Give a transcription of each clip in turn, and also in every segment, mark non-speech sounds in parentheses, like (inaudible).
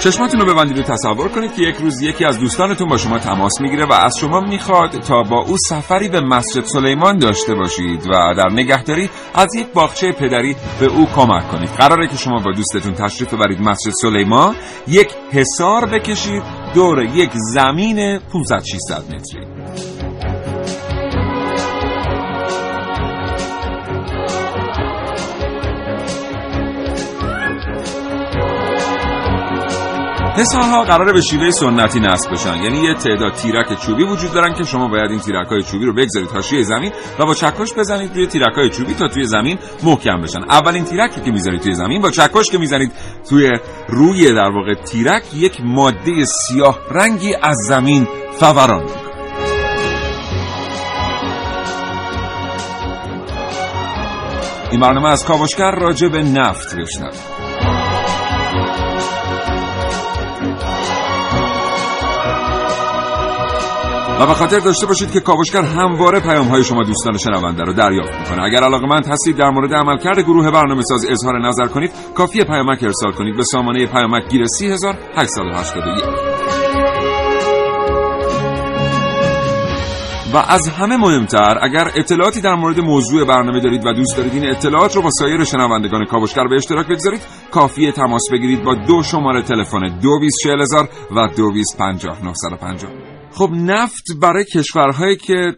چشماتون رو ببندید و تصور کنید که یک روز یکی از دوستانتون با شما تماس می‌گیره و از شما می‌خواد تا با او سفری به مسجد سلیمان داشته باشید و در نگهداری از یک باغچه پدری به او کمک کنید. قراره که شما با دوستتون تشریف ببرید مسجد سلیمان. یک حصار بکشید. دور یک زمین 500 600 متری. حصارها قراره به شیوه سنتی نصب بشن. یعنی یه تعداد تیرک چوبی وجود دارن که شما باید این تیرک های چوبی رو بگذارید حاشیه زمین و با چکش بزنید روی تیرک های چوبی تا توی زمین محکم بشن. اولین تیرکی که می‌ذارید توی زمین با چکش که می‌زنید توی روی در واقع تیرک یک ماده سیاه رنگی از زمین فوران این برنامه از کاوشگر راجع به نفت بشنوید و به خاطر داشته باشید که کاوشگر همواره پیام های شما دوستان شنونده رو دریافت می‌کنه. اگر علاقمند هستید در مورد عملکرد گروه برنامه ساز اظهار نظر کنید کافی پیامک ارسال کنید به سامانه پیامک گیر 30881 و از همه مهمتر اگر اطلاعاتی در مورد موضوع برنامه دارید و دوست دارید این اطلاعات رو با سایر شنوندگان کاوشگر به اشتراک بگذارید. کافیه تماس بگیرید با دو شماره تلفن 224000 و 2250 خب نفت برای کشورهایی که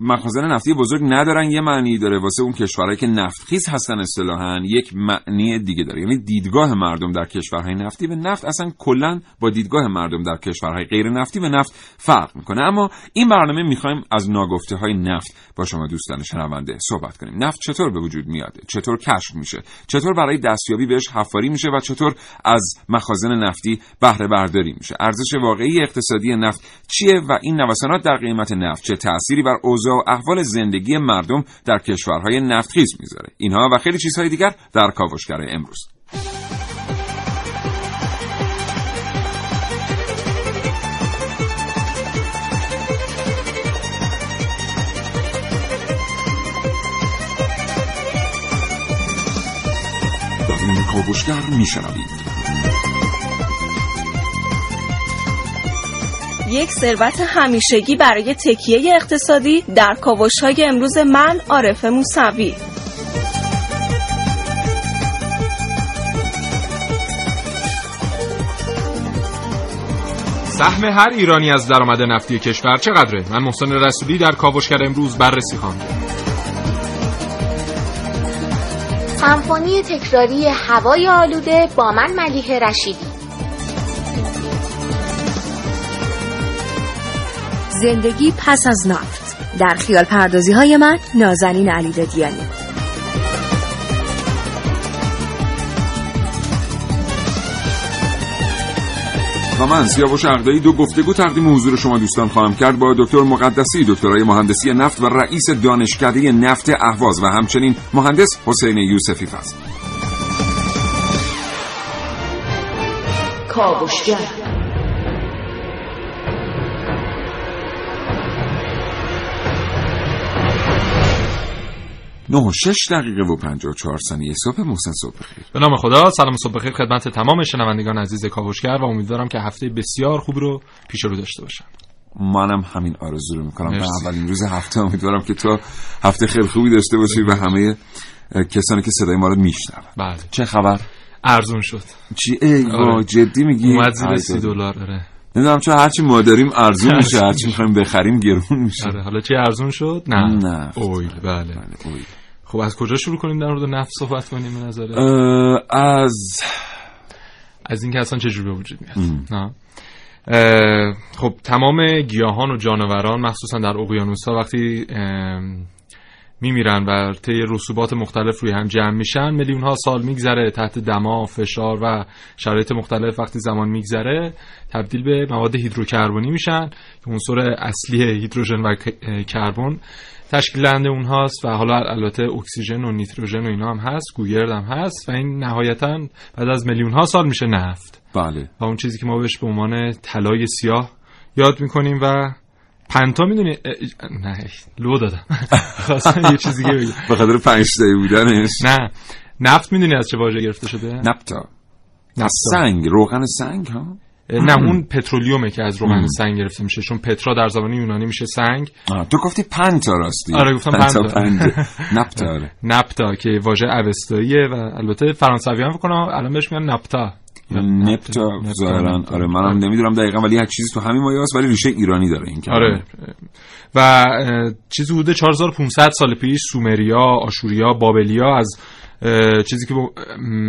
مخازن نفتی بزرگ ندارن یه معنی داره واسه اون کشورهایی که نفت خیز هستن اصطلاحا یک معنی دیگه داره. یعنی دیدگاه مردم در کشورهای نفتی به نفت اصلا کلا با دیدگاه مردم در کشورهای غیر نفتی به نفت فرق می‌کنه. اما این برنامه می‌خوایم از ناگفته های نفت با شما دوستان شنونده صحبت کنیم. نفت چطور به وجود میاد؟ چطور کشف میشه؟ چطور برای دستیابی بهش حفاری میشه و چطور از مخازن نفتی بهره برداری میشه؟ ارزش واقعی اقتصادی نفت چیه و این نوسانات در قیمت نفت چه تأثیری بر اوضاع و احوال زندگی مردم در کشورهای نفتخیز می‌ذاره؟ اینها و خیلی چیزهای دیگر در کاوشگر امروز. در کاوشگر میشنوید. یک ثروت همیشگی برای تکیه اقتصادی در کاوش های امروز من عارف موسوی. سهم هر ایرانی از درآمد نفتی کشور چقدره؟ من محسن رسولی در کاوشگر امروز بررسی خواهم سمفونی تکراری هوای آلوده با من ملیه رشیدی. زندگی پس از نفت. در خیال پردازی های من نازنین علی دادیانی. و من سیاوش عقدایی دو گفتگو تقدیم حضور شما دوستان خواهم کرد با دکتر مقدسی دکترای مهندسی نفت و رئیس دانشکده نفت اهواز و همچنین مهندس حسین یوسفی فضل. کاوشگر. نه و شش دقیقه و چهار ثانیه صبح محسن صبح بخیر به نام خدا سلام صبح بخیر خدمت تمام شنوندگان عزیز کاوشگر و امیدوارم که هفته بسیار خوب رو پیش رو داشته باشم منم همین آرزو رو می‌کنم. به اولین روز هفته امیدوارم که تو هفته خیلی خوبی داشته باشی و همه کسانی که صدای ما رو میشنون. بله. چه خبر؟ ارزون شد. چی؟ ای آره. جدی میگی؟ اومد زیر سی دلار آره. نمی‌دونم چون هرچی ما داریم ارزون (laughs) میشه هرچی می‌خوایم بخریم گرون میشه. آره حالا چی ارزون شد؟ نه. نفت. اویل بله. بله، اویل. خب از کجا شروع کنیم در مورد نفت صحبت کنیم به نظره از از اینکه اصلا چجوری به وجود میاد. خب تمام گیاهان و جانوران مخصوصا در اقیانوس ها وقتی میمیرن و طی رسوبات مختلف روی هم جمع میشن میلیون ها سال میگذره تحت دما فشار و شرایط مختلف وقتی زمان میگذره تبدیل به مواد هیدروکربنی میشن که عنصر اصلی هیدروژن و کربن تشکیل دهنده اونهاست و حالا البته اکسیژن و نیتروژن و اینا هم هست گوگرد هم هست و این نهایتا بعد از میلیون ها سال میشه نفت بله. و اون چیزی که ما بهش به عنوان طلای سیاه یاد می‌کنیم و پنتا می‌دونی نه لو دادم. (laughs) خواستم یه چیزی دیگه بگم. به خاطر پنج تایی بودنش. نه. نفت می‌دونی از چه واژه گرفته شده؟ از نفتا. سنگ روغن سنگ ها؟ نه اون پترولیومه که از روغن سنگ گرفته میشه. چون پترا در زبان یونانی میشه سنگ. آه، تو گفتی پنتا راستی. آره، گفتم پنتا پنتا. (laughs) نپتا آره. نپتا که واژه اوستاییه و البته فرانسوی هم کنم الان بهش میگن نپتا. نپتا ظاهرا. آره منم نمی‌دونم دقیقا ولی هر چیزی تو همین مایه ولی ریشه ایرانی داره این کلمه. آره. و چیزی بوده 4500 سال پیش سومریا، آشوریا، بابلیا از چیزی که با-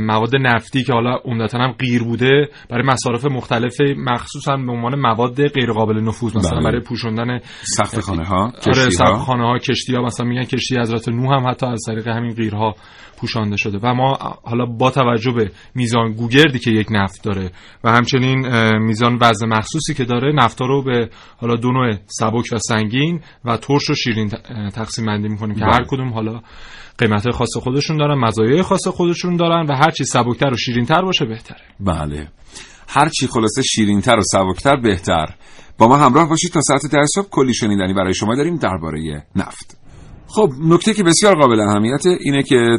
مواد نفتی که حالا عمدتا هم غیر بوده برای مصارف مختلف مخصوصا به عنوان مواد غیر قابل نفوذ مثلا بله. برای پوشوندن سخت خانه ها آره کشتی ها خانه ها کشتی ها مثلا میگن کشتی حضرت نوح هم حتی از طریق همین غیرها پوشانده شده و ما حالا با توجه به میزان گوگردی که یک نفت داره و همچنین میزان وزن مخصوصی که داره نفتا رو به حالا دو نوع سبک و سنگین و ترش و شیرین تقسیم بندی می‌کنیم که بله. هر کدوم حالا قیمت خاص خودشون دارن مزایای خاص خودشون دارن و هر چی سبکتر و شیرینتر باشه بهتره. بله. هر چی خلاصه شیرینتر و سبکتر بهتر. با ما همراه باشید تا ساعت ده صبح. کلی شنیدنی برای شما داریم درباره نفت. خب نکته که بسیار قابل اهمیته اینه که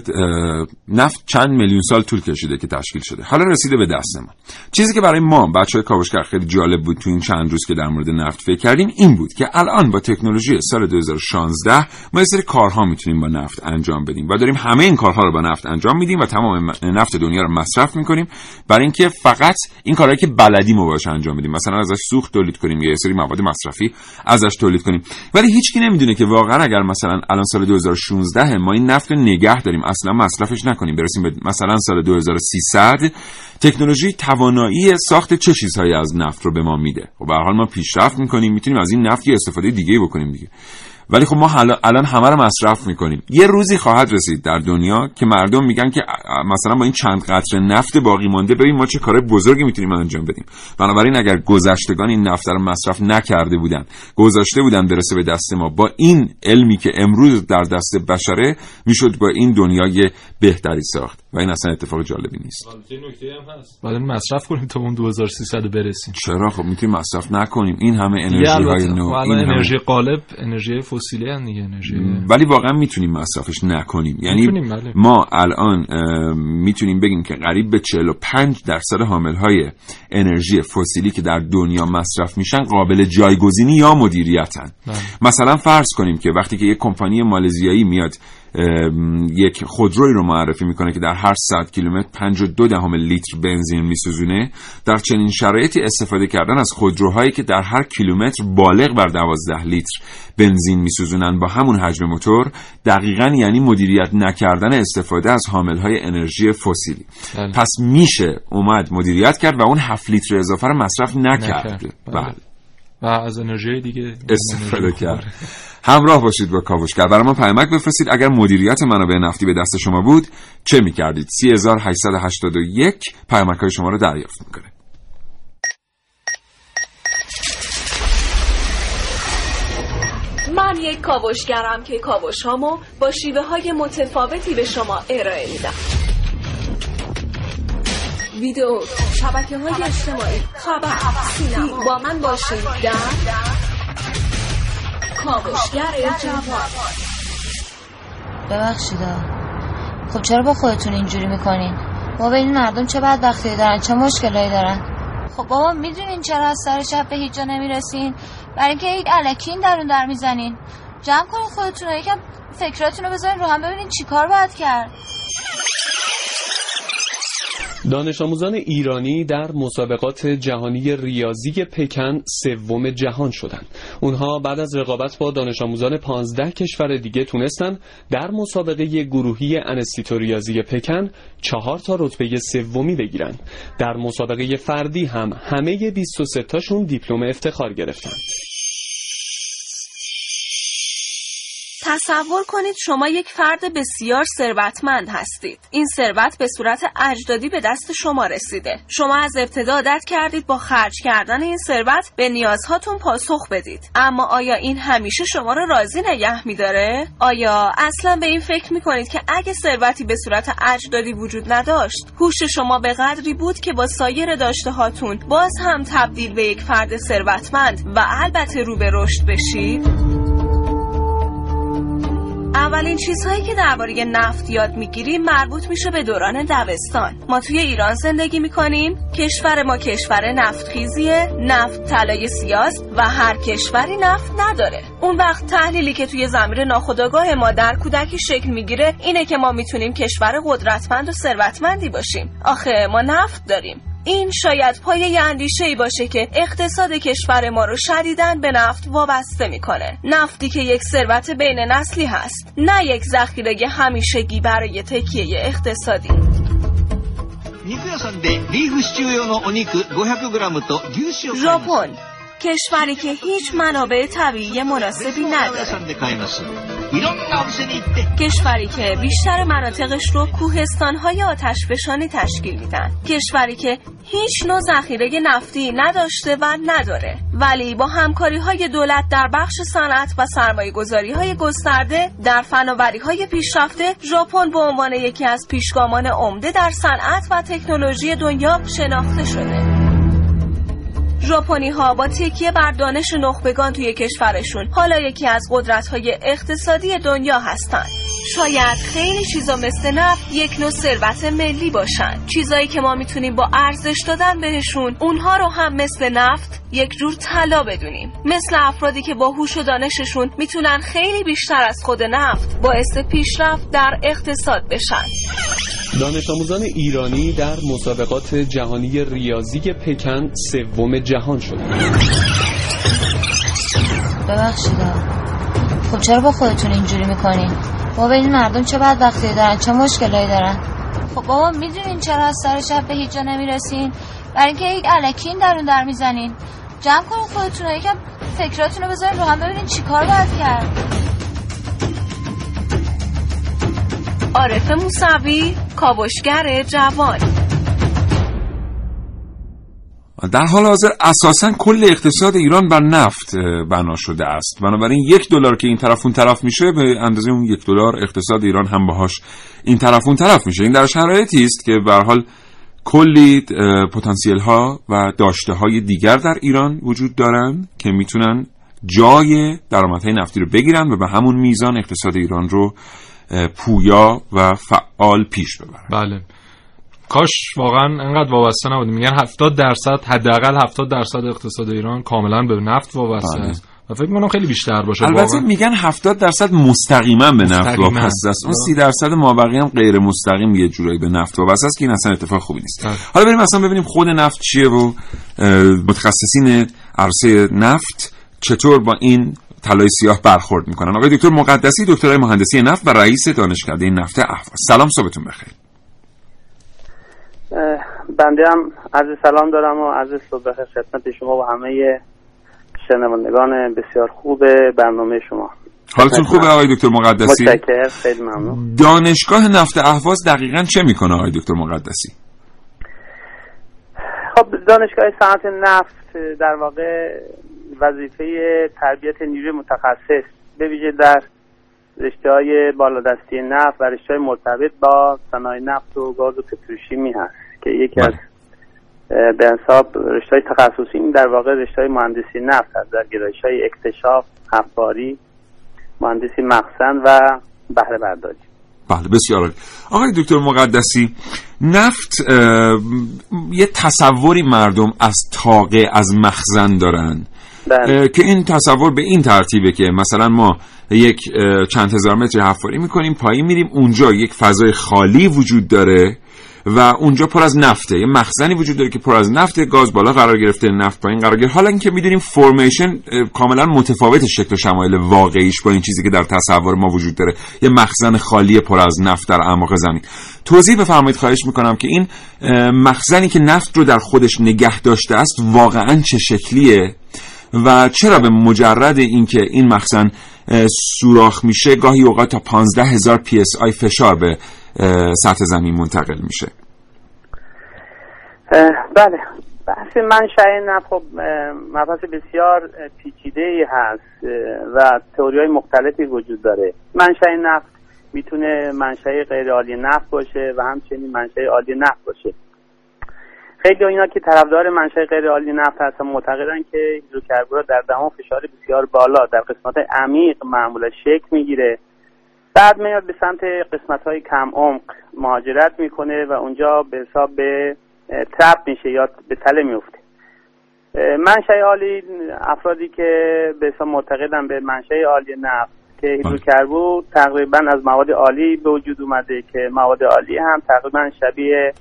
نفت چند میلیون سال طول کشیده که تشکیل شده. حالا رسیده به دست ما. چیزی که برای ما بچه های کاوشگر خیلی جالب بود تو این چند روز که در مورد نفت فکر کردیم این بود که الان با تکنولوژی سال 2016 ما یه سری کارها می‌تونیم با نفت انجام بدیم و داریم همه این کارها رو با نفت انجام میدیم و تمام نفت دنیا رو مصرف می‌کنیم. برای اینکه فقط این کارهایی که بلدیم رو باش انجام بدیم. مثلا ازش سوخت تولید کنیم یا یه سری مواد مصرفی ازش تولید کنیم. ولی هیچکی نمی‌دونه که واقعا اگر مثلا الان سال 2016 ما این نفت نگه داریم. اصلا مصرفش نکنیم. برسیم به مثلا سال 2300 تکنولوژی توانایی ساخت چه چیزهایی از نفت رو به ما میده؟ خب به حال ما پیشرفت می‌کنیم می‌تونیم از این نفت یه استفاده دیگه بکنیم دیگه. ولی خب ما حالا الان همه رو مصرف می‌کنیم. یه روزی خواهد رسید در دنیا که مردم میگن که مثلا با این چند قطره نفت باقی مانده ببین ما چه کار بزرگی می‌تونیم انجام بدیم. بنابراین اگر گذشتگان این نفت رو مصرف نکرده بودن گذاشته بودن برسه به دست ما. با این علمی که امروز در دست بشره می‌شد با این دنیای بهتری ساخت. و این اصلا اتفاق جالبی نیست. بعد مصرف کنیم تا اون 2300 برسیم. چرا؟ خب می‌تونیم مصرف نکنیم. این همه دیگه انرژی های نو خب این همه- انرژی قالب انرژی فسیلی هم دیگه انرژی ولی واقعا می‌تونیم مصرفش نکنیم. یعنی بله. ما الان می‌تونیم بگیم که قریب به 45 درصد حامل های انرژی فسیلی که در دنیا مصرف میشن قابل جایگزینی یا مدیریتن بله. مثلا فرض کنیم که وقتی که یک کمپانی مالزیایی میاد یک خودروی رو معرفی می‌کنه که در هر 100 کیلومتر 52 دهم لیتر بنزین میسوزونه در چنین شرایطی استفاده کردن از خودروهایی که در هر کیلومتر بالغ بر 12 لیتر بنزین میسوزونن با همون حجم موتور دقیقا یعنی مدیریت نکردن استفاده از حاملهای انرژی فسیلی بله. پس میشه اومد مدیریت کرد و اون 7 لیتر اضافه رو مصرف نکرد نکرد. بله. بله. و از انرژی دیگه استفاده کرد. همراه باشید با کاوشگر. برای ما پیامک بفرستید. اگر مدیریت منابع نفتی به دست شما بود چه می‌کردید؟ 3881 پیامک های شما رو دریافت می‌کنه. من یک کاوشگرم که کاوش هامو با شیوه های متفاوتی به شما ارائه میدم. ویدیو شبکه های اجتماعی. خبر سینما با من باشید در کاوشگر جوان. ببخشیدا خب چرا با خودتون اینجوری می‌کنین؟ ما به این مردم چه بدبختی دارن؟ چه مشکلایی دارن؟ خب بابا می‌دونین چرا از سر شب به هیچ جا نمی‌رسین؟ برای اینکه این الکین درون در می‌زنین. جمع کنین خودتون رو یکم فکراتون رو بذارین رو هم ببینین چی کار باید کرد. دانش آموزان ایرانی در مسابقات جهانی ریاضی پکن سوم جهان شدند. اونها بعد از رقابت با دانش آموزان 15 کشور دیگه تونستن در مسابقه گروهی انستیتو ریاضی پکن چهار تا رتبه سومی بگیرن. در مسابقه فردی هم همه 23 تاشون دیپلم افتخار گرفتن. تصور کنید شما یک فرد بسیار ثروتمند هستید. این ثروت به صورت اجدادی به دست شما رسیده. شما از ابتدا عادت کردید با خرج کردن این ثروت به نیازهاتون پاسخ بدید. اما آیا این همیشه شما را راضی نگه میداره؟ آیا اصلا به این فکر می‌کنید که اگه ثروتی به صورت اجدادی وجود نداشت هوش شما به قدری بود که با سایر داشته هاتون باز هم تبدیل به یک فرد ثروتمند و البته رو به رشد بشید؟ اولین چیزهایی که درباره نفت یاد می‌گیریم مربوط میشه به دوران دبستان. ما توی ایران زندگی می‌کنیم. کشور ما کشور نفتخیزیه نفت طلای سیاست و هر کشوری نفت نداره. اون وقت تحلیلی که توی زمیر ناخودآگاه ما در کودکی شکل می‌گیره اینه که ما می‌تونیم کشور قدرتمند و ثروتمندی باشیم. آخه ما نفت داریم. این شاید پایه اندیشه ای باشه که اقتصاد کشور ما رو شدیدن به نفت وابسته می‌کنه. نفتی که یک ثروت بین نسلی هست نه یک ذخیره همیشگی برای تکیه اقتصادی. ژاپن کشوری که هیچ منابع طبیعی مناسبی نداره. کشوری که بیشتر مناطقش رو کوهستانهای آتشفشانی تشکیل میدن. کشوری که هیچ نوع ذخیره نفتی نداشته و نداره. ولی با همکاری های دولت در بخش صنعت و سرمایه گذاری های گسترده در فناوری های پیشرفته ژاپن به عنوان یکی از پیشگامان عمده در صنعت و تکنولوژی دنیا شناخته شده. ژاپنی ها با تکیه بر دانش نخبگان توی کشورشون حالا یکی از قدرت های اقتصادی دنیا هستند. شاید خیلی چیزا مثل نفت یک نوع ثروت ملی باشن چیزایی که ما می‌تونیم با ارزش دادن بهشون اونها رو هم مثل نفت یک جور طلا بدونیم مثل افرادی که با هوش و دانششون می‌تونن خیلی بیشتر از خود نفت باعث پیشرفت در اقتصاد بشن دانش آموزان ایرانی در مسابقات جهانی ریاضی پکن سوم جهان شدند. ببخشید خب چرا با خودتون اینجوری می‌کنین؟ بابا این مردم چه بدبختی دارن؟ چه مشکلایی دارن؟ خب بابا می‌دونین چرا از سر شب به هیچ جا نمی‌رسین؟ برای اینکه یک الکین درون در می‌زنین. جمع کنین خودتون یکم فکراتون رو بذارین رو هم ببینین چیکار باید کرد. عارف موسوی کاوشگر جوان. در حال حاضر اساسا کل اقتصاد ایران بر نفت بنا شده است. بنابراین یک دلار که این طرف اون طرف میشه به اندازه اون یک دلار اقتصاد ایران هم باهاش این طرف اون طرف میشه. این در شرایطی است که به حال کلی پتانسیل ها و داشته های دیگر در ایران وجود دارند که می‌تونن جای درآمدهای نفتی رو بگیرن و به همون میزان اقتصاد ایران رو پویا و فعال پیش ببرن. بله. کاش واقعا انقدر وابسته نبود میگن 70 درصد حداقل 70 درصد اقتصاد ایران کاملا به نفت وابسته بله. است. و فکر می‌کنم خیلی بیشتر باشه. البته واقعا. میگن 70 درصد مستقیما به نفت وابسته است. اون 30 درصد مابقی هم غیر مستقیم یه جورایی به نفت وابسته است که این اصلا اتفاق خوبی نیست. بله. حالا بریم اصلا ببینیم خود نفت چیه و متخصصین عرصه نفت چطور با این طلای سیاه برخورد می‌کنن. آقای دکتر مقدسی دکترای مهندسی نفت و رئیس دانشکده نفت اهواز سلام صبحتون بخیر. بنده هم عرض سلام دارم و عرض صبح خدمت شما و همه شنوندگان بسیار خوب برنامه شما. حالتون خوبه آقای دکتر مقدسی؟ متشکرم خیلی ممنون. دانشگاه نفت اهواز دقیقا چه می‌کنه آقای دکتر مقدسی؟ خب دانشگاه صنعت نفت در واقع وظیفه تربیت نیروی متخصص به ویژه در رشته های بالادستی نفت و رشته های مرتبط با صنایع نفت و گاز و پتروشیمی هست که یکی از به حساب رشته های تخصصی در واقع رشته های مهندسی نفت هست. در گرایش های اکتشاف حفاری مهندسی مخزن و بهره برداری. بله بسیار عالی. آقای دکتر مقدسی نفت یه تصوری مردم از تاقه از مخزن دارن. بله. که این تصور به این ترتیبه که مثلا ما یک چند هزار متر حفاری می‌کنیم پایین میریم اونجا یک فضای خالی وجود داره و اونجا پر از نفته. یه مخزنی وجود داره که پر از نفت گاز بالا قرار گرفته نفت پایین قرار گرفته. حالا اینکه می‌دونیم formation کاملا متفاوت شکل و شمایل واقعیش با این چیزی که در تصور ما وجود داره. یه مخزن خالی پر از نفت در اعماق زمین. توضیح بفرمایید خواهش می‌کنم که این مخزنی که نفت رو در خودش نگه داشته است واقعا چه شکلیه؟ و چرا به مجرد اینکه این مخزن سوراخ میشه گاهی اوقات تا 15 هزار PSI فشار به سطح زمین منتقل میشه؟ بله. بحث منشأ خب مبحث بسیار پیچیده ای هست و تئوری های مختلفی وجود داره. منشأ نفت می‌تونه منشأ غیر عالی نفت باشه و همچنین منشأ عالی نفت باشه. خیلی اینا که طرفدار منشأ غیر عالی نفت هستن معتقدن که هیدروکربورها در دهان فشار بسیار بالا در قسمت عمیق معمولا شکل می‌گیره. بعد میاد به سمت قسمت های کم عمق مهاجرت می‌کنه و اونجا به حساب به ترپ میشه یا به تله میفته منشأ عالی افرادی که به حساب معتقدن به منشأ عالی نفت که هیدروکربور تقریبا از مواد عالی به وجود اومده که مواد عالی هم تقریبا شبیه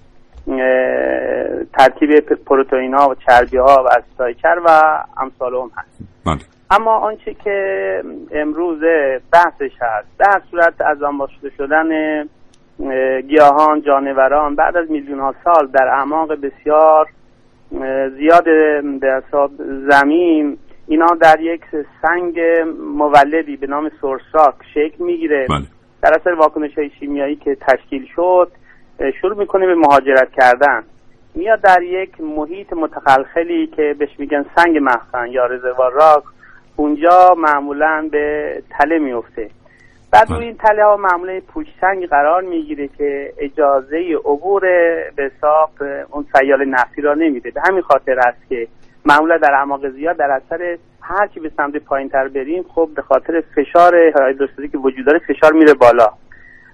ترکیب پروتئین ها و چربی ها و اسیدهای چرب و امثال هم هست بله. اما آنچه که امروز بحثش هست در صورت از شده شدن گیاهان جانوران بعد از میلیون ها سال در اعماق بسیار زیاد در زمین اینا در یک سنگ مولدی به نام سورساک شکل می‌گیره بله. در اثر واکنش های شیمیایی که تشکیل شد شروع می‌کنه به مهاجرت کردن. میاد در یک محیط متخلخلی که بهش میگن سنگ مخزن یا رزروار راک اونجا معمولا به تله میفته بعد روی این تله ها معمولا پوش سنگ قرار می‌گیره که اجازه عبور به ساق اون سیال نفتی را نمیده. به همین خاطر است که معمولا در اعماق زیاد در اثر هرچی به سمت پایین تر بریم خب به خاطر فشار هایدروستاتیک که وجود داره فشار میره بالا.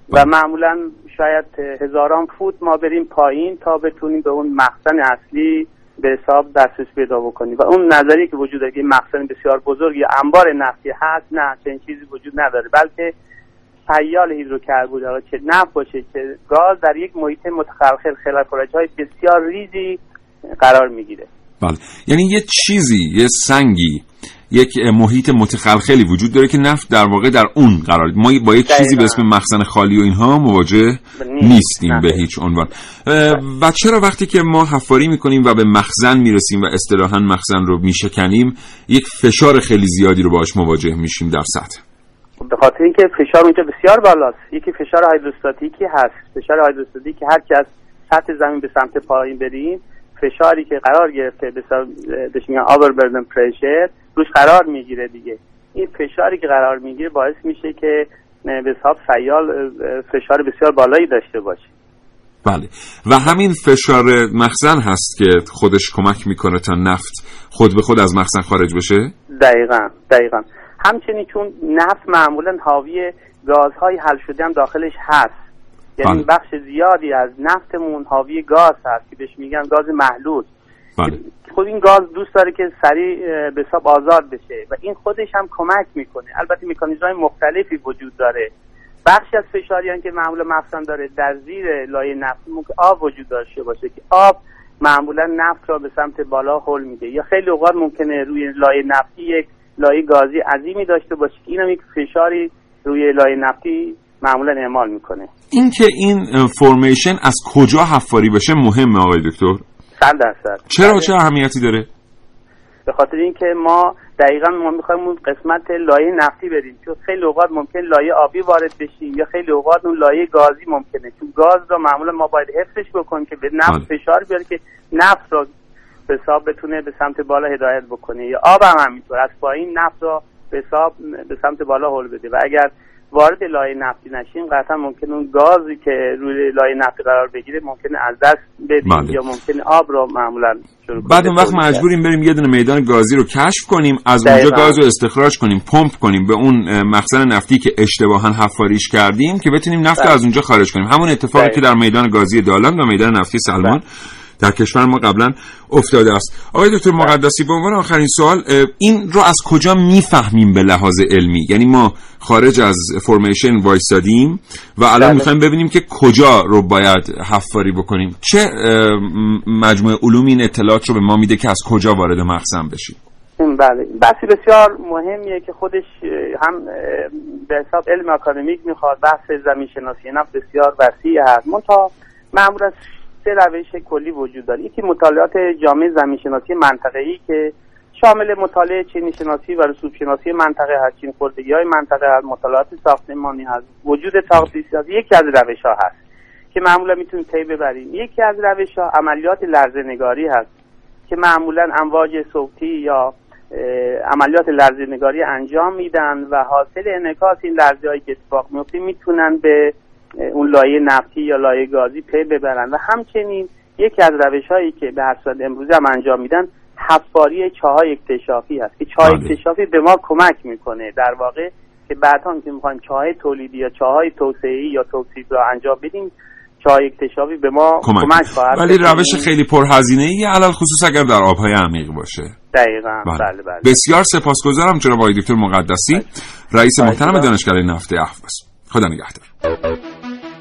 و معمولا شاید هزاران فوت ما بریم پایین تا بتونیم به اون مخزن اصلی به حساب دسترس پیدا بکنیم. و اون نظری که وجود داره که مخزن بسیار بزرگ یا انبار نفتی هست نه چنین چیزی وجود نداره. بلکه سیال هیدروکربن چه نفت باشه که گاز در یک محیط متخلخل خلال های بسیار ریزی قرار می‌گیره. بله. یعنی یه چیزی یه سنگی یک محیط متخلخلی وجود داره که نفت در واقع در اون قرار ما با یک چیزی به اسم مخزن خالی و اینها مواجه نیستیم. به هیچ عنوان. و چرا وقتی که ما حفاری می‌کنیم و به مخزن می‌رسیم و اصطلاحا مخزن رو میشکنیم یک فشار خیلی زیادی رو باش مواجه میشیم در سطح؟ به خاطر اینکه فشار اونجا بسیار بالاست. یکی فشار هایدروستاتیکی هست. فشار هایدروستاتیکی هر که از سطح زمین به سمت پایین بریم فشاری که قرار گرفته بهش میگن بردن پرشر روش قرار می‌گیره دیگه. این فشاری که قرار می‌گیره باعث میشه که به حساب سیال فشار بسیار بالایی داشته باشه. بله. و همین فشار مخزن هست که خودش کمک می‌کنه تا نفت خود به خود از مخزن خارج بشه؟ دقیقا دقیقا. همچنین چون نفت معمولا حاوی گازهای حل شده هم داخلش هست. یعنی بله. بخش زیادی از نفتمون حاوی گاز هست که بهش میگن گاز محلول. بله. خب این گاز دوست داره که سریع به حساب آزاد بشه و این خودش هم کمک می‌کنه. البته مکانیزم های مختلفی وجود داره. بخشی از فشاریان که معمولا مفصل داره در زیر لایه نفتی ممکن آب وجود داشته باشه که آب معمولا نفت را به سمت بالا هل میده. یا خیلی اوقات ممکنه روی لایه نفتی یک لایه گازی عظیمی داشته باشه که اینم یک فشاری روی لایه نفتی معمولا اعمال می‌کنه. اینکه این فرمیشن از کجا حفاری بشه مهمه آقای دکتر؟ صد درصد. چرا چه اهمیتی داره؟ به خاطر اینکه ما دقیقا ما می‌خوایم اون قسمت لایه نفتی بریم چون خیلی اوقات ممکن لایه آبی وارد بشیم یا خیلی اوقات اون لایه گازی ممکنه. چون گاز رو معمولا ما باید حفظش بکنیم که به نفت بله. فشار بیاره که نفت رو به حساب بتونه به سمت بالا هدایت بکنه. یا آب هم همینطور. از پایین نفت رو به حساب به سمت بالا هل بده. و اگر وارد لایه نفتی نشیم قطعا ممکن اون گازی که روی لایه نفتی قرار بگیره ممکنه از دست بدیم بله. یا ممکن آب رو معمولا شروع بعد اون وقت مجبوریم بریم یه دونه میدان گازی رو کشف کنیم از اونجا گاز رو استخراج کنیم پمپ کنیم به اون مخزن نفتی که اشتباها حفاریش کردیم که بتونیم نفت بله. از اونجا خارج کنیم. همون اتفاقی که در میدان گازی دالان و میدان نفتی سلمان در کشور ما قبلا افتاده است. آقای دکتر مقدسی به عنوان آخرین سوال این رو از کجا می‌فهمیم به لحاظ علمی؟ یعنی ما خارج از فرمیشن وایستادیم و الان بله. می‌خوایم ببینیم که کجا رو باید حفاری بکنیم. چه مجموعه علوم این اطلاعات رو به ما میده که از کجا وارد مخزن بشیم؟ بله. بحثی بسیار مهمیه که خودش هم به حساب علم اکادمیک می‌خواد بحث زمین شناسی نفت بسیار وسیع هست. منتها معمولا سه روش کلی وجود داره. یکی مطالعات جامعه زمین شناسی منطقه‌ای که شامل مطالعه چینی شناسی و رسوب شناسی منطقه هست. چین خوردگی های منطقه هست مطالعات ساختمانی هست. وجود تاقدیسی هست. یکی از روش ها هست که معمولا می‌تونیم طی ببریم یکی از روش ها عملیات لرزه نگاری هست که معمولا امواج صوتی یا عملیات لرزه نگاری انجام میدن و حاصل انعکاس این لرزه هایی که اتفاق میفته می‌تونن به اون لایه نفتی یا لایه گازی پی ببرن. و همچنین یکی از روش هایی که به هر صورت امروزی هم انجام میدن حفاری چاهای اکتشافی هست که چاه بله. اکتشافی به ما کمک می‌کنه. در واقع که بعدا که می‌خوایم چاهای تولیدی یا چاهای توسعه‌ای یا توصیف را انجام بدیم چاه اکتشافی به ما کمک, کمک خواهد ولی. روش خیلی پرهزینه ای علل خصوص اگر در آبهای عمیق باشه. دقیقا. بله. بله بله. بسیار سپاسگزارم جناب آقای دکتر مقدسی. رئیس بله. محترم دانشکده نفت اهواز خدا نگهدار.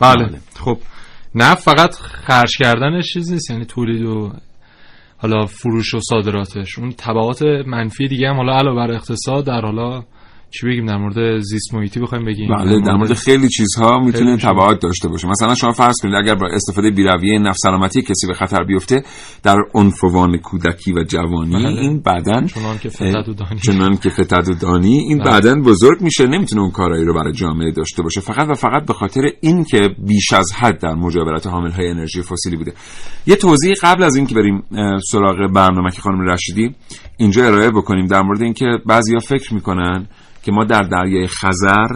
بله. خب نفت فقط خرج کردنش چیز نیست یعنی تولید و حالا فروش و صادراتش. اون تبعات منفی دیگه هم حالا علاوه بر اقتصاد در حالا چی بگیم در مورد زیست محیطی بخوایم بگیم بله در مورد خیلی چیزها می‌تونه. تبعات داشته باشه مثلا شما فرض کنید اگر با استفاده بیرویه نفس سلامتی کسی به خطر بیفته در عنفوان کودکی و جوانی بله. این بدن چنان که فتد و دانی. چنان که فتد و دانی این بله. بدن بزرگ میشه نمی‌تونه اون کارایی رو برای جامعه داشته باشه فقط و فقط به خاطر این که بیش از حد در مجاورت حامل های انرژی فسیلی بوده یه توضیح قبل از اینکه بریم سراغ برنامه که خانم رشیدی اینجا ارائه بکنیم در مورد اینکه بعضیا فکر می‌کنن که ما در دریای خزر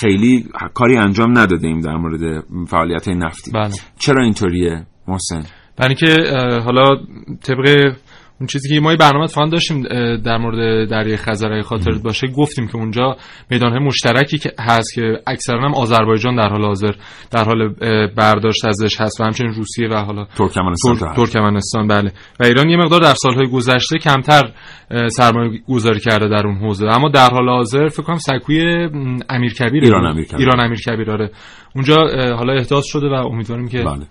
خیلی کاری انجام ندادیم در مورد فعالیت نفتی. بله. چرا اینطوریه محسن؟ برای اینکه حالا طبق اون چیزی که ما برنامه اتفاقا داشتیم در مورد دریای خزر اگه خاطرت باشه گفتیم که اونجا میدانهای مشترکی که هست که اکثرا هم آذربایجان در حال حاضر در حال برداشت ازش هست و همچنین روسیه و حالا ترکمنستان تر- تا ترکمنستان بله. و ایران یه مقدار در سالهای گذشته کمتر سرمایه گذاری کرده در اون حوزه. اما در حال حاضر فکر کنم سکوی امیرکبیر ایران امیرکبیر. ایران امیرکبیر آره. اونجا حالا احداث شده و امیدواریم که بله.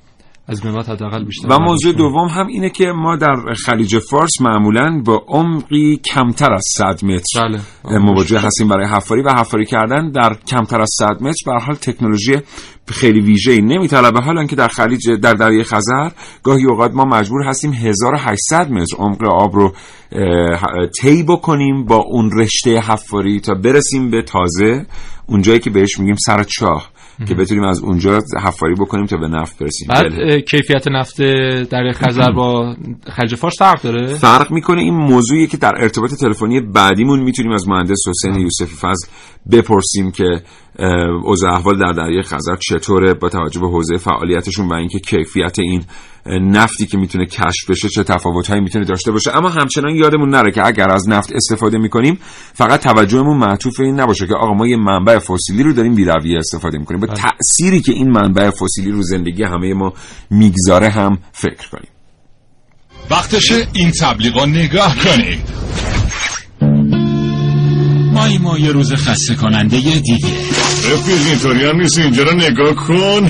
از بعد حداقل بیشتر و موضوع. دوم هم اینه که ما در خلیج فارس معمولا با عمقی کمتر از 100 متر بله. مواجه هستیم برای حفاری و حفاری کردن در کمتر از 100 متر به حال تکنولوژی خیلی ویژه‌ای نمیطلبه حالا که در خلیج در دریای خزر گاهی اوقات ما مجبور هستیم 1800 متر عمق آب رو طی بکنیم با اون رشته حفاری تا برسیم به تازه اونجایی که بهش میگیم سر چاه که بتونیم از اونجا حفاری بکنیم تا به نفت برسیم. بعد بله. کیفیت نفت دریای خزر با خلیج فارس فرق داره؟ فرق می‌کنه این موضوعی که در ارتباط تلفنی بعدیمون می‌تونیم از مهندس حسین یوسفی فضل بپرسیم که اوضاع احوال در دریای خزر چطوره با توجه به حوزه فعالیتشون و اینکه کیفیت این نفتی که می‌تونه کشف بشه چه تفاوتهایی می‌تونه داشته باشه. اما همچنان یادمون نره که اگر از نفت استفاده می‌کنیم فقط توجهمون معطوف این نباشه که آقا ما یه منبع فسیلی رو داریم بیرویه استفاده می‌کنیم. با تأثیری که این منبع فسیلی رو زندگی همه ما می‌گذاره هم فکر کنیم. وقتشه این تبلیغا نگاه کنید. مای ما یه روز خسته کننده یه دیگه رفیق اینطوری هم نیست اینجا رو نگاه کن (laughs)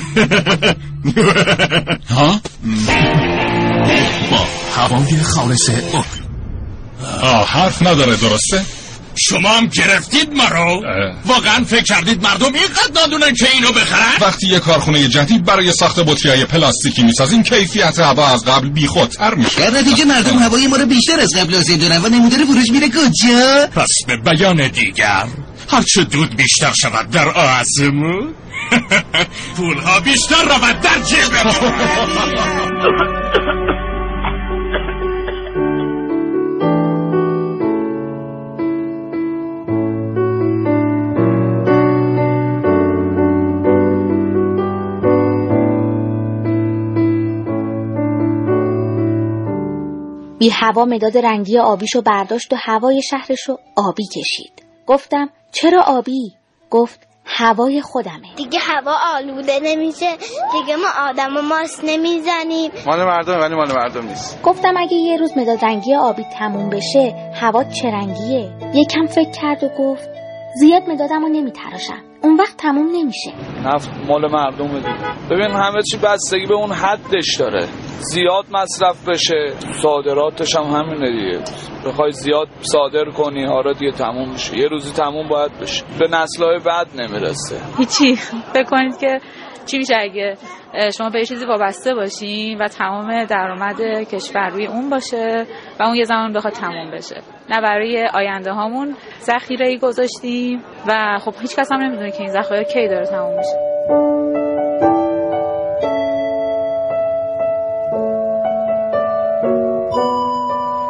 ها؟ با هوای خالص اوک آه حرف نداره درسته؟ شما هم گرفتید مرا واقعا فکر کردید مردم اینقدر نادونن که اینو بخرن؟ وقتی یه کارخونه جدید برای ساخت بطری پلاستیکی می‌سازیم کیفیت هوا از قبل بیخودتر میشه. در نتیجه مردم هوای ما رو بیشتر از قبل آزاد دارن و نمودار فروش میره کجا؟ پس به بیان دیگر هرچه دود بیشتر شود در آسمون (laughs) پولها بیشتر رود در جیب (laughs) بی هوا مداد رنگی آبیشو برداشت و هوای شهرشو آبی کشید. گفتم چرا آبی؟ گفت هوای خودمه. دیگه هوا آلوده نمیشه. دیگه ما آدم و ماست نمی‌زنیم. مال مردم ولی مال مردم نیست. گفتم اگه یه روز مداد رنگی آبی تموم بشه هوا چه رنگیه؟ یکم فکر کرد و گفت زیاد مدادم رو نمیتراشم. اون وقت تموم نمیشه. نفت مال مردم دیگه. ببین همه چی بستگی به اون حدش داره. زیاد مصرف بشه صادراتش هم همینه دیگه. بخوای زیاد صادر کنی آره دیگه تموم میشه. یه روزی تموم باید بشه. به نسلهای بعد نمی‌رسه. هیچی. فکر کنید که چی میشه اگه شما به چیزی وابسته باشین و تمام درآمد کشور روی اون باشه و اون یه زمان بخواد تموم بشه. نه برای آینده هامون. ذخیره ای گذاشتیم و خب هیچ کس هم نمی‌دونه که این ذخایر کی داره تموم میشه.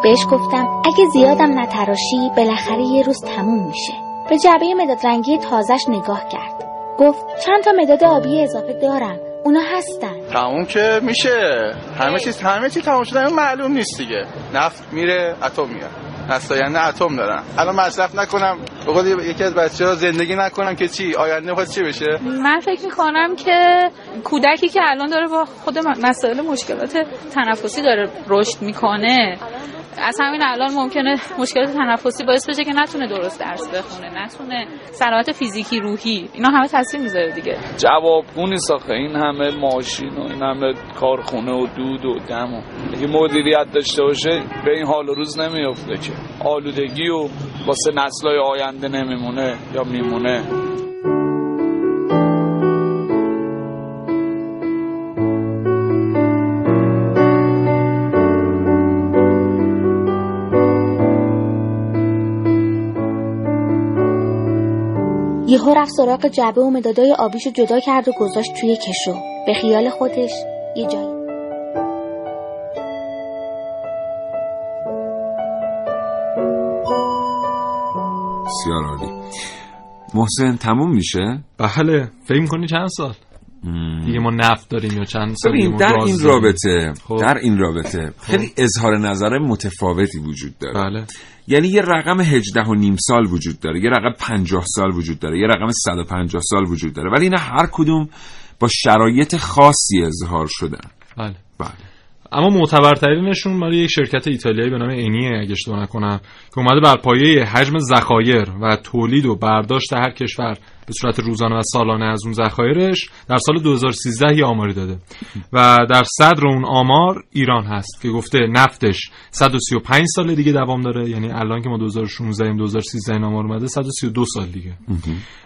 بهش گفتم اگه زیادم نتراشی بالاخره یه روز تموم میشه. به جعبه مداد رنگی تازش نگاه کرد. گفت چند تا مداد آبی اضافه دارم. اونا هستن. تموم که میشه. همه چیز همه چیز تموم شده. معلوم نیست دیگه. نفت میره اتم میاد. نسل آینده اتم دارن. الان مصرف نکنم به یکی از بچه ها زندگی نکنم که چی آینده خود چی بشه؟ من فکر می‌کنم که کودکی که الان داره با خود مسائل مشکلات تنفسی داره رشد می‌کنه. از همین الان ممکنه مشکلات تنفسی باعث بشه که نتونه درست درس بخونه نتونه سلامت فیزیکی روحی اینا همه تاثیر می‌ذاره دیگه. جوابگونی ساخه این همه ماشین و این همه کارخونه و دود و دم و اگه مدیریت داشته باشه به این حال و روز نمیافته که. آلودگی و واسه نسلای آینده نمیمونه یا میمونه. یهو رفت سراغ جعبه و مدادای آبیشو جدا کرد و گذاشت توی کشو. به خیال خودش یه جایی. بسیار عالی. محسن تموم میشه؟ بله. فکر کنی چند سال؟ دیگه ما نفت داریم یا چند سال ببین ما در این؟ رابطه خب. در این رابطه خیلی اظهار نظر متفاوتی وجود داره. بله. یعنی یه رقم 18 و نیم سال وجود داره یه رقم 50 سال وجود داره یه رقم 150 سال وجود داره ولی اینا هر کدوم با شرایط خاصی اظهار شدن. بله. بله. اما معتبرترینشون مال یک شرکت ایتالیایی به نام انیه اگه اشتباه نکنم که اومده بر پایه حجم ذخایر و تولید و برداشت هر کشور به صورت روزانه و سالانه از اون ذخایرش در سال 2013 یه آماری داده. و در صدر اون آمار ایران هست که گفته نفتش 135 سال دیگه دوام داره یعنی الان که ما 2016 ایم 2013 این آمار اومده 132 سال دیگه.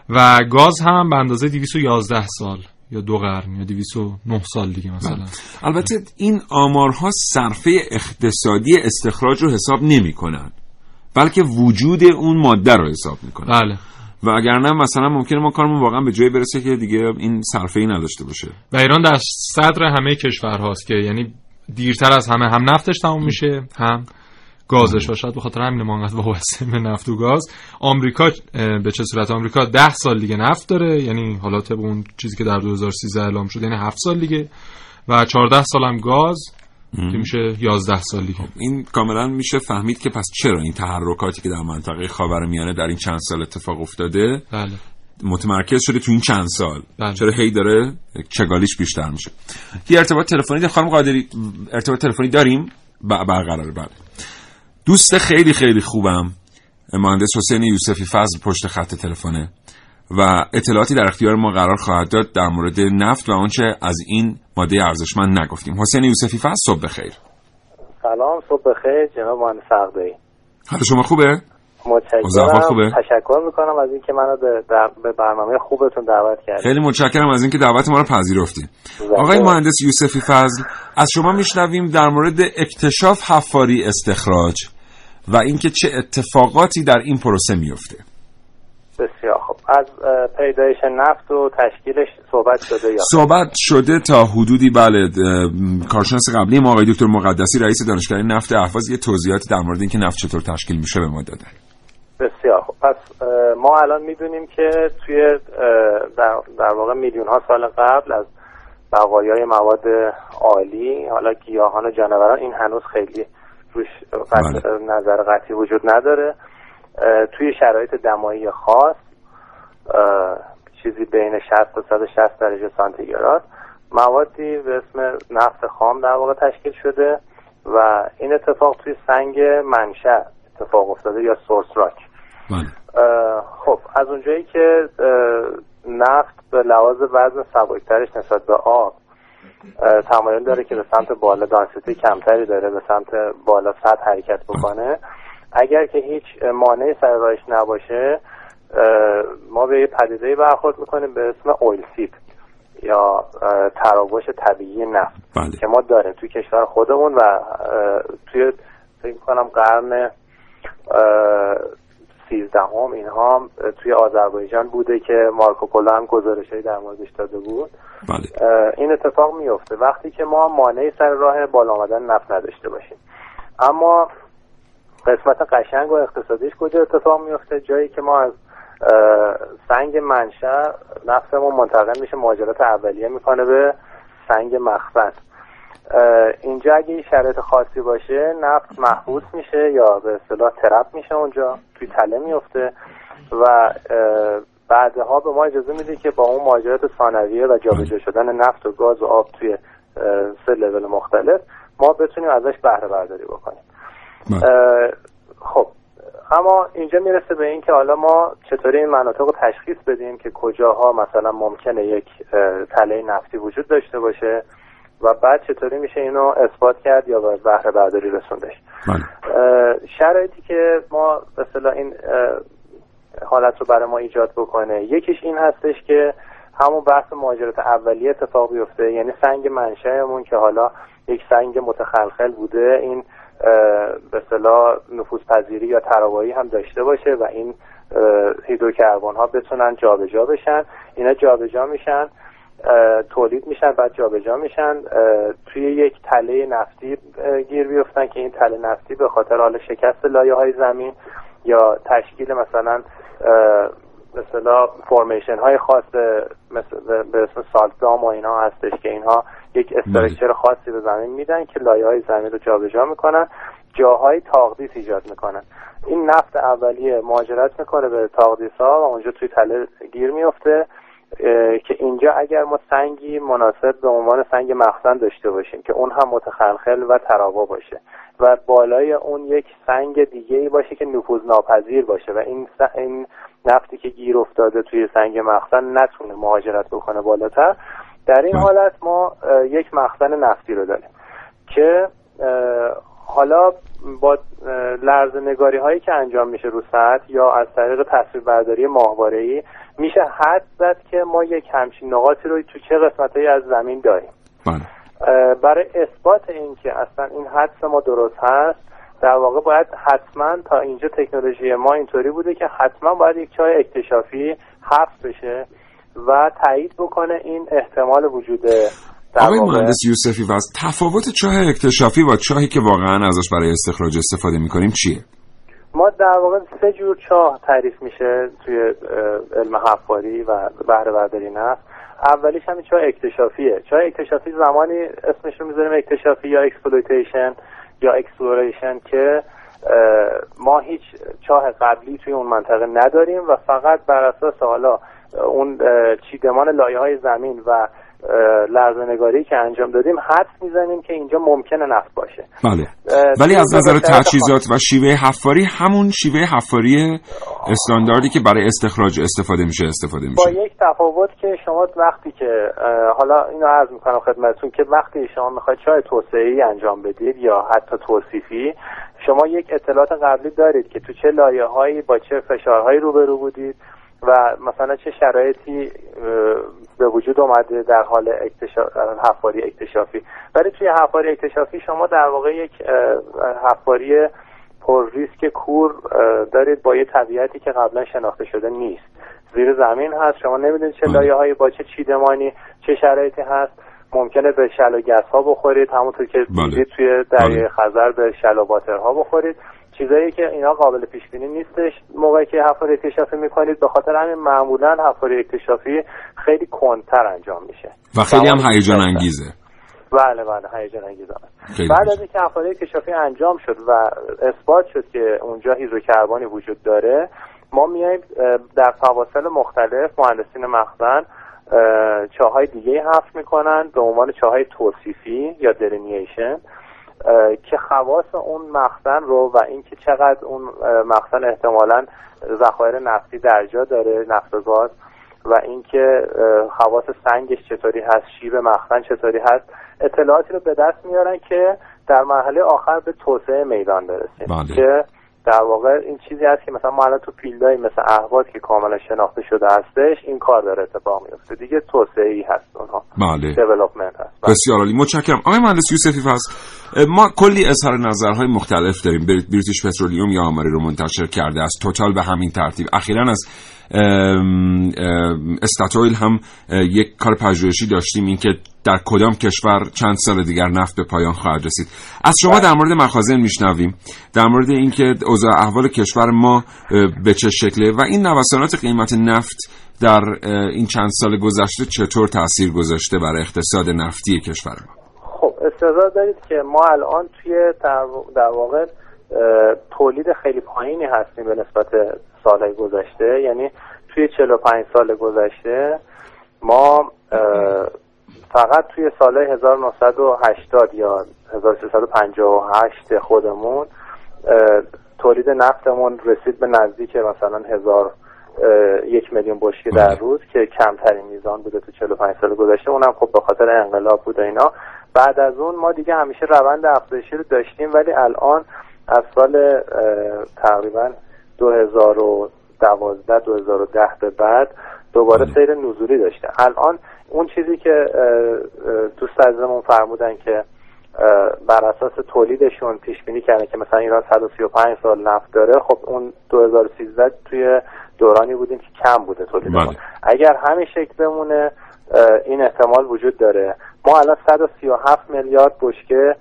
و گاز هم به اندازه 211 سال. یا دو قرن یا 209 سال دیگه مثلا. البته این آمارها صرفه اقتصادی استخراج رو حساب نمی کنن بلکه وجود اون ماده رو حساب می‌کنن بله. و اگر نه مثلا ممکنه ما کارمون واقعا به جایی برسه که دیگه این صرفه ای نداشته باشه. و ایران در صدر همه کشورهاست که یعنی دیرتر از همه هم نفتش تموم میشه هم گازش و شاید به خاطر همین ما انقدر وابسته به نفت و گاز. آمریکا به چه صورت؟ آمریکا 10 سال دیگه نفت داره یعنی حالا طبق اون چیزی که در 2013 اعلام شد یعنی 7 سال دیگه. و 14 سال هم گاز که میشه 11 سال دیگه. این کاملا میشه فهمید که پس چرا این تحرکاتی که در منطقه خاورمیانه در این چند سال اتفاق افتاده بله. متمرکز شده تو این چند سال. بله. چرا هی داره چگالیش بیشتر میشه؟ یه ارتباط تلفنی خانم قادری ارتباط تلفنی داریم؟ ب- برقراره بله. دوست خیلی خیلی خوبم مهندس حسین یوسفی فضل پشت خط تلفنه و اطلاعاتی در اختیار ما قرار خواهد داد در مورد نفت و آنچه از این ماده ارزشمند نگفتیم. حسین یوسفی فضل صبح بخیر. سلام صبح بخیر جناب مهندس عقدایی حال شما خوبه؟ متشکرم. خوبه؟ تشکر می‌کنم از اینکه منو به برنامه خوبتون دعوت کردید. خیلی متشکرم از اینکه دعوت ما رو پذیرفتید آقای مهندس یوسفی فضل از شما میشنویم در مورد اکتشاف حفاری استخراج. و اینکه چه اتفاقاتی در این پروسه میفته. بسیار خب از پیدایش نفت و تشکیلش صحبت شده یا صحبت شده تا حدودی بله کارشناس قبلی ما آقای دکتر مقدسی رئیس دانشکده نفت اهواز یه توضیحاتی در مورد اینکه نفت چطور تشکیل میشه به ما دادن. بسیار خب پس ما الان می‌دونیم که توی در, در واقع میلیون ها سال قبل از بقایای مواد عالی حالا گیاهان و جانوران این هنوز خیلی روش قطع- نظر قطعی وجود نداره. توی شرایط دمایی خاص چیزی بین 60 تا 160 درجه سانتیگراد موادی به اسم نفت خام در واقع تشکیل شده و این اتفاق توی سنگ منشأ اتفاق افتاده یا سورس راک. اه، خب از اونجایی که نفت به لحاظ وزن سبکترش نسبت به آب تمایل داره که به سمت بالا دانسیتی کمتری داره به سمت بالا سطح حرکت بکنه. اگر که هیچ مانعی سر راهش نباشه ما به یه پدیده برخورد می‌کنیم به اسم اویل سیپ یا تراوش طبیعی نفت که ما داریم توی کشور خودمون و توی فکر کنم قرن سیزدهم اینها هم توی آذربایجان بوده که مارکوپولو هم گزارشهایی در موردش داده بود. اه، این اتفاق میفته وقتی که ما مانعی سر راه بالا آمدن نفت نداشته باشیم. اما قسمت قشنگ و اقتصادیش کجا اتفاق میفته جایی که ما از سنگ منشأ نفتمون منتقل میشه مهاجرت اولیه می‌کنه به سنگ مخزن اینجا اگه این شرایط خاصی باشه نفت محبوس میشه یا به اصطلاح ترپ میشه اونجا توی تله میفته و بعدها به ما اجازه میده که با اون مهاجرت ثانویه و جابجا شدن نفت و گاز و آب توی سه لول مختلف ما بتونیم ازش بهره برداری بکنیم اه، خب اما اینجا می‌رسه به این که حالا ما چطوری این مناطق رو تشخیص بدیم که کجاها مثلا ممکنه یک تله نفتی وجود داشته باشه. و بعد چطوری میشه اینو اثبات کرد یا به بهره برداری رسوندش؟ اه، شرایطی که ما به اصطلاح این حالت رو برای ما ایجاد بکنه یکیش این هستش که همون بحث مهاجرت اولیه اتفاق بیفته یعنی سنگ منشأمون که حالا یک سنگ متخلخل بوده این به اصطلاح نفوذپذیری یا تراوایی هم داشته باشه و این هیدروکربن ها بتونن جابجا بشن. اینا جابجا میشن اه، تولید میشن بعد جابجا میشن. توی یک تله نفتی گیر بیفتن که این تله نفتی به خاطر حال شکست لایه های زمین یا تشکیل مثلا به اصطلاح فرمیشن های خاص مثل به اسم سالت دام و اینا هستش که اینها یک استرکچر خاصی به زمین میدن که لایه های زمین رو جابجا می‌کنن. جاهای تاقدیس ایجاد می‌کنن. این نفت اولیه مهاجرت می‌کنه به تاقدیس ها و اونجا توی تله گیر میفته. که اینجا اگر ما سنگی مناسب به عنوان سنگ مخزن داشته باشیم که اون هم متخلخل و تراوا باشه و بالای اون یک سنگ دیگه ای باشه که نفوذ ناپذیر باشه و این این نفتی که گیر افتاده توی سنگ مخزن نتونه مهاجرت بکنه بالاتر در این حالت ما یک مخزن نفتی رو داریم که حالا با لرز نگاری هایی که انجام میشه رو سطح یا از طریق تصویربرداری ماهواره‌ای میشه حد زد که ما یک همچین نقاطی رو تو چه قسمتهایی از زمین داریم. اه، برای اثبات اینکه اصلا این حدس ما درست هست در واقع باید حتما تا اینجا تکنولوژی ما اینطوری بوده که حتما باید یک چاه اکتشافی حفظ بشه و تایید بکنه این احتمال وجود آقای مهندس یوسفی وز تفاوت چاه اکتشافی با چاهی که واقعا ازش برای استخراج استفاده می‌کنیم چیه؟ ما در واقع سه جور چاه تعریف میشه توی علم حفاری و بهره برداری نفت اولیش همین چاه اکتشافیه چاه اکتشافی زمانی اسمش رو می‌ذاریم اکتشافی یا exploitation یا exploration که ما هیچ چاه قبلی توی اون منطقه نداریم و فقط بر اساس حالا اون چیدمان لایه های زمین و لرزنگاری که انجام دادیم حدس می‌زنیم که اینجا ممکنه نفت باشه. بله. ولی از نظر تجهیزات و شیوه حفاری همون شیوه حفاری استانداردی که برای استخراج استفاده میشه استفاده با میشه یک تفاوت که شما وقتی که حالا اینو عرض می‌کنم خدمتتون که وقتی شما می‌خواید چای توسعه ای انجام بدید یا حتی توصیفی شما یک اطلاعات قبلی دارید که تو چه لایه هایی با چه فشارهایی روبرو بودید. و مثلا چه شرایطی به وجود اومده در حال اکتشا... حفاری اکتشافی. ولی توی حفاری اکتشافی شما در واقع یک حفاری پر ریسک کور دارید با یه طبیعتی که قبلا شناخته شده نیست. زیر زمین هست شما نمی‌دونید چه لایه هایی با چه چیدمانی چه شرایطی هست. ممکنه به شل و گس ها بخورید همونطور که دیدید توی دریای خزر به شل و ها بخورید. چیزایی که اینا قابل پیش بینی نیستش. موقعی که حفاری اکتشافی می‌کنید به خاطر همین معمولا حفاری اکتشافی خیلی کندتر انجام میشه. و خیلی هم هیجان انگیزه. بله بله هیجان انگیزه. بعد از اینکه حفاری اکتشافی انجام شد و اثبات شد که اونجا هیدروکربنی وجود داره ما میایم در فواصل مختلف مهندسین مخزن چاهای دیگه حفر می‌کنن به عنوان چاهای توصیفی یا درینیشن که خواص اون مخزن رو و اینکه چقدر اون مخزن احتمالا ذخایر نفتی در جا داره نفت و گاز و اینکه خواص سنگش چطوری هست شیب مخزن چطوری هست اطلاعاتی رو به دست میارن که در مرحله آخر به توسعه میدان برسیم بله. که در واقع این چیزی هست که مثلا ما الان تو field های مثل اهواز که کاملا شناخته شده هستش این کار داره اتفاق میفته دیگه توسعه ای هست اونها. بله. development هست. بله. بسیار عالی. متشکرم. آقای مهندس یوسفی هست ما کلی اظهار نظرهای مختلف داریم. بریتیش پترولیوم یا آماری رو منتشر کرده است. توتال به همین ترتیب. اخیرا از استاتویل هم یک کار پژوهشی داشتیم اینکه در کدام کشور چند سال دیگر نفت به پایان خواهد رسید. از شما در مورد مخازن میشنویم. در مورد اینکه اوضاع احوال کشور ما به چه شکله و این نوسانات قیمت نفت در این چند سال گذشته چطور تاثیر گذاشته بر اقتصاد نفتی کشور ما؟ خب استعداد دارید که ما الان توی در واقع تولید خیلی پایینی هستیم به نسبت سالهای گذشته یعنی توی 45 سال گذشته ما فقط توی سال 1980 یا 1358 خودمون تولید نفتمون رسید به نزدیک مثلا هزار یک میلیون بشکه در روز که کمترین میزان بوده تو 45 سال گذشته. اونم خب به خاطر انقلاب بود و اینا. بعد از اون ما دیگه همیشه روند افزایشی رو داشتیم ولی الان از سال تقریبا 2012 2010 به بعد دوباره سیر نزولی داشته. الان اون چیزی که دوست عزیزمون فرمودن که بر اساس تولیدشون پیش بینی کردن که مثلا ایران 135 سال نفت داره خب اون 2013 توی دورانی بودیم که کم بوده تولیدمون. بله. اگر همین شکل بمونه این احتمال وجود داره. ما الان 137 میلیارد بشکه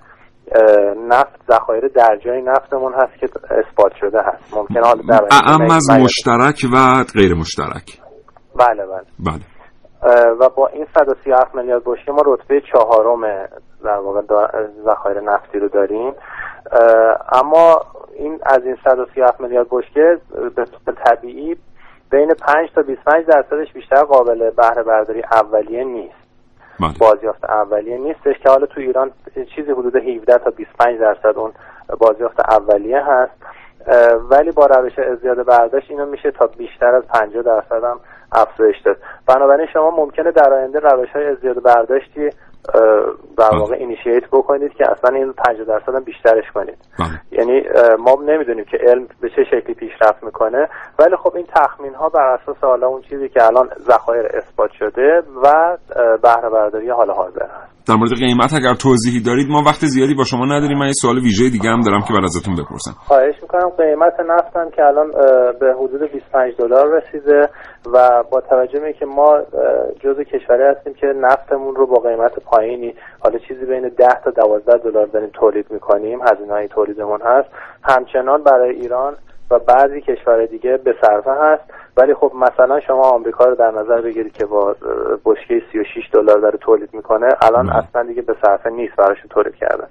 نفت ذخایر در جای نفتمون هست که اثبات شده هست. ممکنه حالا در اعم از مشترک و غیر مشترک. بله بله. بله. و با این 137 میلیارد بشکه ما رتبه چهارم در واقع ذخایر نفتی رو داریم. اما این از این 137 میلیارد بشکه به طبیعی بین 5 تا 25 درصدش بیشتر قابل بهره برداری اولیه نیست. بله. بازیافت اولیه نیستش که حالا تو ایران چیزی حدود 17 تا 25 درصد اون بازیافت اولیه هست ولی با روش ازدیاد برداشت اینو میشه تا بیشتر از 50 درصد هم افزایش داد بنابراین شما ممکنه در آینده روش های ازدیاد برداشتی در واقع اینیشییت بکنید که اصلا این 50 درصد هم بیشترش کنید. یعنی ما نمی‌دونیم که علم به چه شکلی پیشرفت می‌کنه ولی خب این تخمین ها بر اساس حالا اون چیزی که الان ذخایر اثبات شده و بهره برداری حال حاضر هست. در مورد قیمت اگر توضیحی دارید ما وقت زیادی با شما نداریم. من یه سوال ویژه دیگه هم دارم که بعد ازتون بپرسم. خواهش می‌کنم. قیمت نفتم که الان به حدود 25 دلار رسیده و با توجه به که ما جزء کشوری هستیم که نفتمون رو با قیمت پایینی حالا چیزی بین 10 تا 12 دلار داریم تولید می‌کنیم هزینه های تولیدمون هست. همچنان برای ایران و بعضی کشور دیگه به صرفه هست. ولی خب مثلا شما آمریکا رو در نظر بگیرید که با بشکه 36 دلار داره تولید می‌کنه الان اصلا دیگه به صرفه نیست براشون تولید کردن.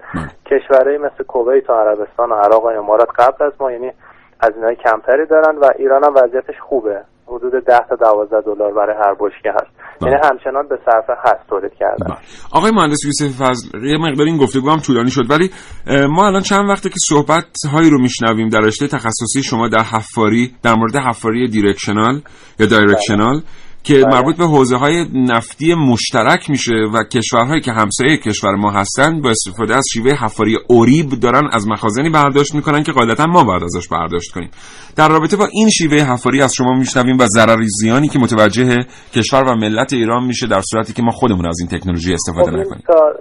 کشورهایی مثل کویت و عربستان و عراق و امارات قبل از ما یعنی از اینهای کمتری دارن و ایران هم وضعیتش خوبه. حدود 10 تا 12 دلار برای هر بشکه هست. یعنی همچنان به صرفه هست تولید کردن. آقای مهندس یوسف فضل یه مقدار این گفتگو هم طولانی شد ولی ما الان چند وقته که صحبت هایی رو میشنویم در رشته تخصصی شما در حفاری در مورد حفاری دیرکشنال یا دایرکشنال که مربوط به حوزه های نفتی مشترک میشه و کشورهایی که همسایه کشور ما هستن با استفاده از شیوه حفاری اوریب دارن از مخازنی برداشت می‌کنن که قاعدتا ما باید ازش برداشت کنیم. در رابطه با این شیوه حفاری از شما میشنویم و ضرری زیانی که متوجه کشور و ملت ایران میشه در صورتی که ما خودمون از این تکنولوژی استفاده خب نکنیم. تا,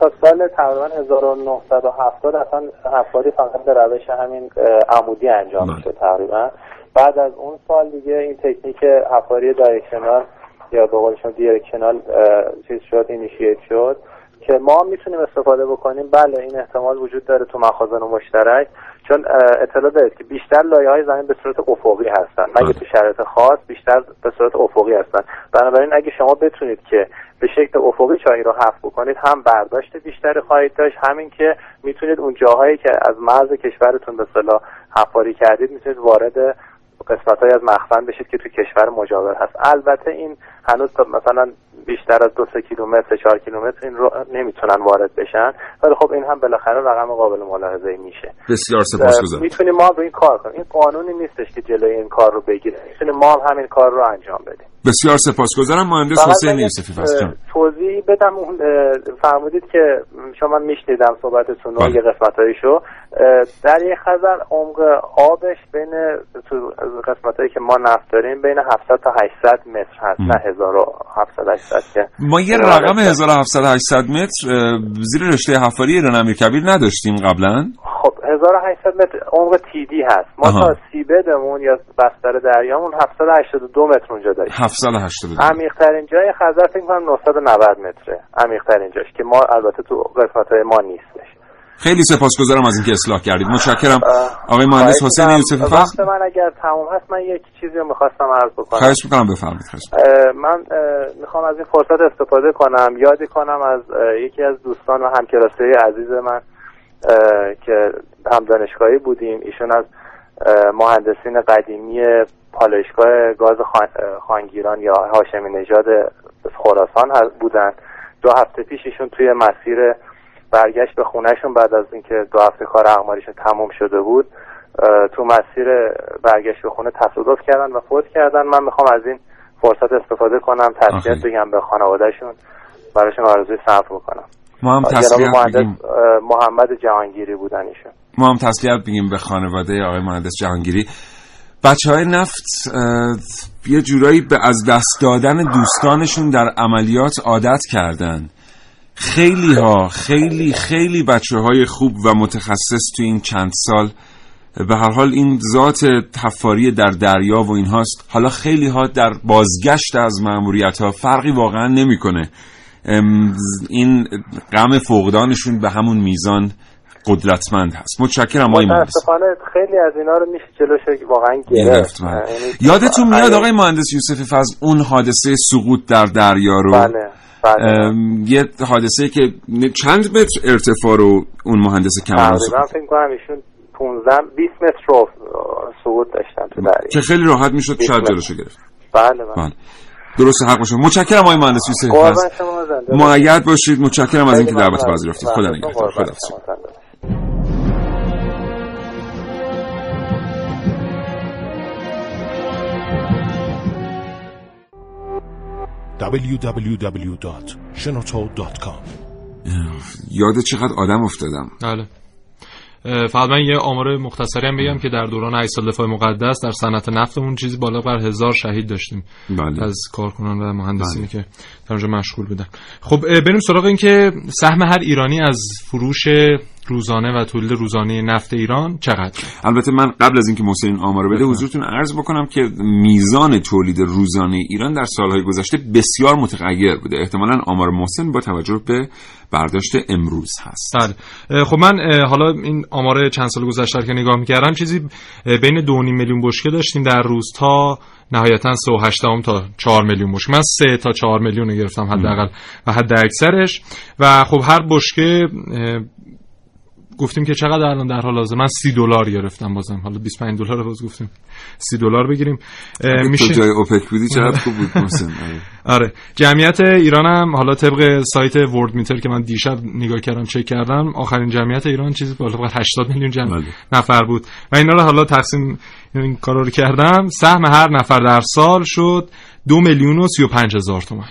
تا سال تقریبا 1970 اصلا حفاری فقط به روش همین عمودی انجام میشه تقریبا. بعد از اون سال دیگه این تکنیک حفاری directional یا به قول شما directional اه، چیز شد initiate شد که ما می‌تونیم استفاده بکنیم. بله این احتمال وجود داره تو مخازن مشترک چون اطلاع دارید که بیشتر لایه های زمین به صورت افقی هستن. مگه تو شرایط خاص بیشتر به صورت افقی هستن؟ بنابراین اگه شما بتونید که به شکل افقی چاهی رو حفر بکنید هم برداشت بیشتری خواهید داشت همین که می‌تونید اون جاهایی که از مرز کشورتون به صلاح حفاری کردید می‌تونید وارد قسمت های از مخزن بشید که تو کشور مجاور هست. البته این هنوز تا مثلا بیشتر از دو سه کیلومتر سه چهار کیلومتر این رو نمی‌تونن وارد بشن. ولی خب این هم بالاخره رقم قابل ملاحظه میشه. بسیار سپاسگزارم. می‌تونیم ما به این کار کنیم. این قانونی نیستش که جلوی این کار رو بگیره می‌تونیم ما هم همین کار رو انجام بدیم. بسیار سپاسگزارم. مهندس حسین یوسفی توضیح بدم. اون فرمودید که شما میشنیدم صحبتتون رو بله. یه قسمتایشو در یک خزر عمق آبش بین قسمتایی که ما نفت داریم بین 700 تا 800 متر هست نه 1700 800 که. ما یه رقم 1700 800 متر زیر رشته حفاری ایران امیرکبیر نداشتیم قبلا. خب 1800 متر عمق تیدی هست. ما آها. تا سیبدمون یا بستر دریامون 782 متر اونجا داریم. 782 عمیق ترین جای خزر فکر کنم 990 متره. عمیق ترین جاش که ما البته تو قسمت های ما نیستش. خیلی سپاسگزارم از اینکه اصلاح کردید. متشکرم. آقای مهندس حسین وقت فضل من اگر تموم هست من یک چیزی رو می‌خواستم عرض بکنم. خواهش می‌کنم بفرمایید من می‌خوام از این فرصت استفاده کنم. یادی کنم از یکی از دوستان و همکلاسی عزیز من. که هم دانشگاهی بودیم. ایشون از مهندسین قدیمی پالایشگاه گاز خانگیران یا هاشمی نژاد خراسان بودن. دو هفته پیش ایشون توی مسیر برگشت به خونهشون بعد از اینکه دو هفته کار اقماریشون تموم شده بود تو مسیر برگشت به خونه تصادف کردن و فوت کردن. من می‌خوام از این فرصت استفاده کنم تسلیت بگم به خانوادهشون براشون آرزوی صبر بکنم. ما هم تسلیت مهندس محمد جهانگیری بودن ایشون. ما هم تسلیت بگیم به خانواده آقای مهندس جهانگیری. بچه های نفت یه جورایی به از دست دادن دوستانشون در عملیات عادت کردن. خیلی ها خیلی خیلی بچه های خوب و متخصص تو این چند سال به هر حال این ذات حفاری در دریا و این هاست حالا خیلی ها در بازگشت از معمولیت ها فرقی واقعا نمی‌کنه. این غم فقدانشون به همون میزان قدرتمند هست. متشکرم آقای مهندس. خیلی از اینا رو میشه جلوش واقعا گرفت. بله. یعنی- یادتون میاد آقای مهندس یوسف فضل اون حادثه سقوط در دریا رو؟ بله بله. یه حادثه که چند متر ارتفاع رو اون مهندس کمران تقریبا فکر کنم ایشون 15 20 متر رو سقوط داشتن تو دریا. که خیلی راحت می‌شد شاید. جلوشو گرفت. بله بله. بله. درست حق باشه متشکرم آقای مهندس یوسف. معید باشید. متشکرم از اینکه دعوت. پذیرفتید خدا. نگهدار. خدا www.shenoto.com یاد چقدر آدم افتادم. بله. فقط من یه آمار مختصری هم بگم که در دوران 8 سال دفاع مقدس در صنعت نفتمون چیزی بالا بر هزار شهید داشتیم. بله. از کارکنان و مهندسینی که در اونجا مشغول بودن. خب بریم سراغ این که سهم هر ایرانی از فروش روزانه و تولید روزانه نفت ایران چقدر؟ البته من قبل از اینکه محسن این آمار رو بده حضورتون عرض بکنم که میزان تولید روزانه ایران در سالهای گذشته بسیار متغیر بوده. احتمالا آمار محسن با توجه به برداشت امروز هست. بله. اه، خب من حالا این آمار چند سال گذشته که نگاه می‌کردم چیزی بین 2.5 میلیون بشکه داشتیم در روز تا نهایتا 3.8 تا 4 میلیون بشکه. من 3 تا 4 میلیون رو گرفتم حداقل و حد اکثرش. و خب هر بشکه گفتیم که چقدر الان در حال حاضر؟ من 30 دلار گرفتم بازم. حالا 25 دلار باز گفتیم. 30 دلار بگیریم. میشه تو جای اوپک بودی چقدر خوب بود (laughs) محسن؟ آره. آره. جمعیت ایران هم حالا طبق سایت ورد میتر که من دیشب نگاه کردم چک کردم آخرین جمعیت ایران چیزی بالا بر 80 میلیون جمع نفر بود. و اینا رو حالا تقسیم این کارا رو کردم. سهم هر نفر در سال شد دو میلیون و سی و پنج هزار تومن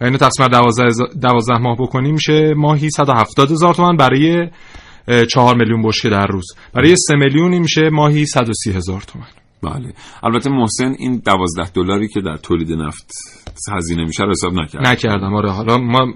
و اینو تقسیم دوازده ماه بکنیم میشه ماهی 170 هزار تومن برای چهار میلیون بشکه در روز. برای سه میلیونی میشه ماهی 130 هزار تومن. بله. البته محسن این دوازده دلاری که در تولید نفت هزینه میشه رو حساب نکرد. نکردم. آره. حالا ما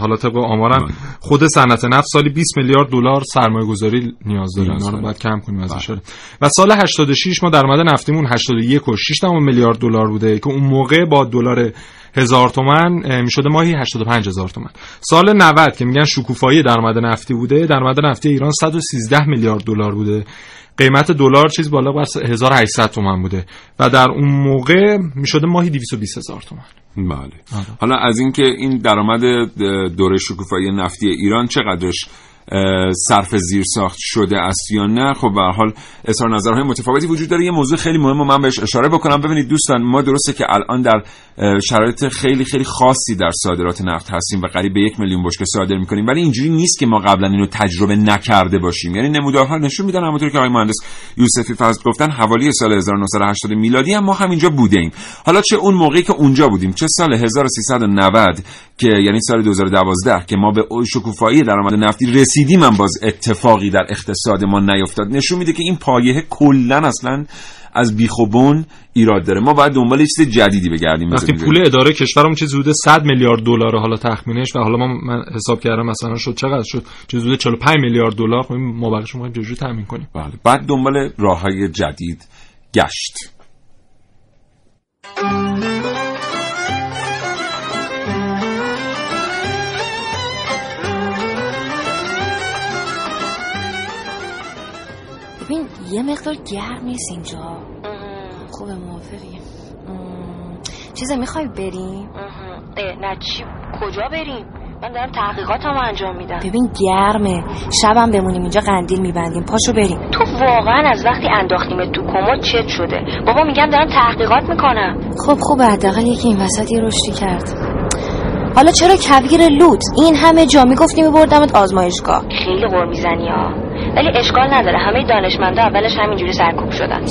حالا طبق آمارم بله. خود صنعت نفت سالی 20 میلیارد دلار سرمایه گذاری نیاز داره. اینا رو باید کم کنیم ازش. بله. و سال 86 ما درآمد نفتیمون 81 و 6 میلیارد دلار بوده که اون موقع با دلار هزار تومن می‌شده ماهی 85 هزار تومن. سال 90 که میگن شکوفایی درآمد نفتی بوده درآمد نفتی ایران 113 میلیارد دلار بوده. قیمت دلار چیز بالا بر 1800 تومن بوده. و در اون موقع می‌شده ماهی 220 هزار تومن. بله. آره. حالا از اینکه این درآمد دوره شکوفایی نفتی ایران چقدرش صرف زیر ساخت شده است یا نه. خب به حال اظهار نظرهای متفاوتی وجود داره. یه موضوع خیلی مهم و من بهش اشاره بکنم. ببینید دوستان ما درسته که الان در شرایط خیلی خیلی خاصی در صادرات نفت هستیم و قریب به یک میلیون بشکه صادر می‌کنیم. ولی اینجوری نیست که ما قبلا اینو تجربه نکرده باشیم. یعنی نمودارها نشون میدن همونطور که آقای مهندس یوسفی فضل گفتن حوالی سال 1980 میلادی هم ما همینجا بوده ایم حالا چه اون موقعی که اونجا بودیم؟ چه سال 1390 که یعنی سال 2012 که ما به شکوفایی درآمد نفتی رسیدیم هم باز اتفاقی در اقتصاد ما نیفتاد. نشون میده که این پایه کلا اصلا از بیخوبون ایراد داره. ما باید دنبال چیز جدیدی بگردیم. وقتی پول اداره کشورمون چه حدود 100 میلیارد دلار حالا تخمینش و حالا ما من حساب کردم مثلا شد چقدر شد؟ چه حدود 45 میلیارد دلار. خب ما باقیش ما چجوری تامین کنیم. بله. بعد دنبال راههای جدید گشت. یه مقدار گرم نیست اینجا. خوبه موافقی. چیزه می‌خوای بریم؟ نه چی؟ کجا بریم؟ من دارم تحقیقاتمو انجام میدم. ببین گرمه. شبم بمونیم اینجا قندیل میبندیم. پاشو بریم. تو واقعا از وقتی انداختیم تو کمد چت شده. بابا میگم دارم تحقیقات می‌کنم. خب خوبه حداقل یکی این وسط یه رشدی کرد. حالا چرا کویر لوت؟ این همه جا می‌گفتی میبردمت آزمایشگاه. خیلی غور می‌زنی ها ولی اشکال نداره. همه دانشمندا اولش همینجوری سرکوب شدن.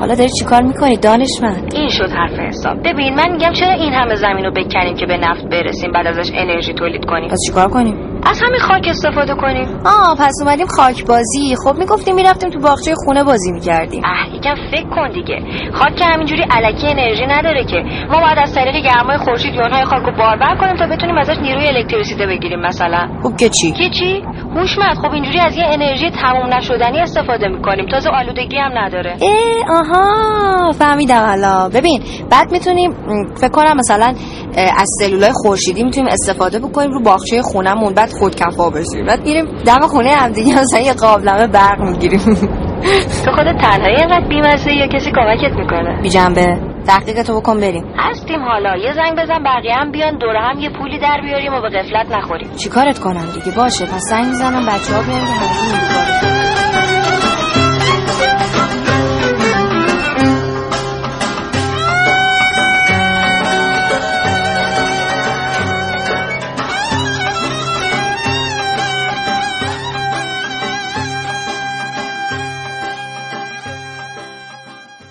حالا داری چیکار می‌کنی دانشمند؟ این شد حرف حساب. ببین من میگم چرا این همه زمین رو بکنیم که به نفت برسیم بعد ازش انرژی تولید کنیم؟ پس چیکار کنیم؟ از همین خاک استفاده کنیم. آه پس اومدیم خاک بازی. خب می‌گفتیم می‌رفتیم تو باغچه خونه بازی می‌کردیم. اه یکم فکر کن دیگه. خاک که همینجوری علکی انرژی نداره که. ما باید از طریق گرمای خورشید یونهای خاک رو باربر کنیم تا بتونیم ازش نیروی الکتریسیته بگیریم مثلا. خب که چی؟ که چی؟ هوشمند. خب اینجوری از یه انرژی تموم نشدنی استفاده می‌کنیم. تازه آلودگی هم نداره. اه آها فهمیدم حالا ببین بعد می‌تونیم فکر کنم مثلا از سلولای خورشیدی می‌تونیم استفاده بکنیم رو باغچه خونمون بعد خودکفا بشیم بعد میریم دم خونه هم دیگه مثلا یه قابلمه برق می‌گیریم. تو خود تنهایی اینقدر بیمزه یا کسی کمکت می‌کنه؟ بی جنبه. تحقیق تو بکن بریم. هستیم حالا. یه زنگ بزن بقیه هم بیان دور هم یه پولی در بیاریم و به غفلت نخوریم. چیکارت کنم دیگه؟ باشه پس زنگ می‌زنم بچه ها بیان که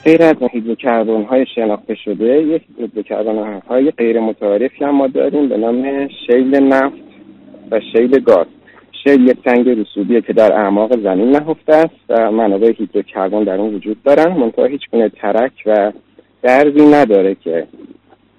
غیر از هیدروکربن های شناخته شده یک هیدروکربن های غیر متعارفی هم ما داریم به نام شیل نفت و شیل گاز. شیل یک سنگ رسوبیه که در اعماق زمین نهفته است و منابع هیدروکربن در اون وجود دارن. منتها هیچ گونه ترک و درزی نداره که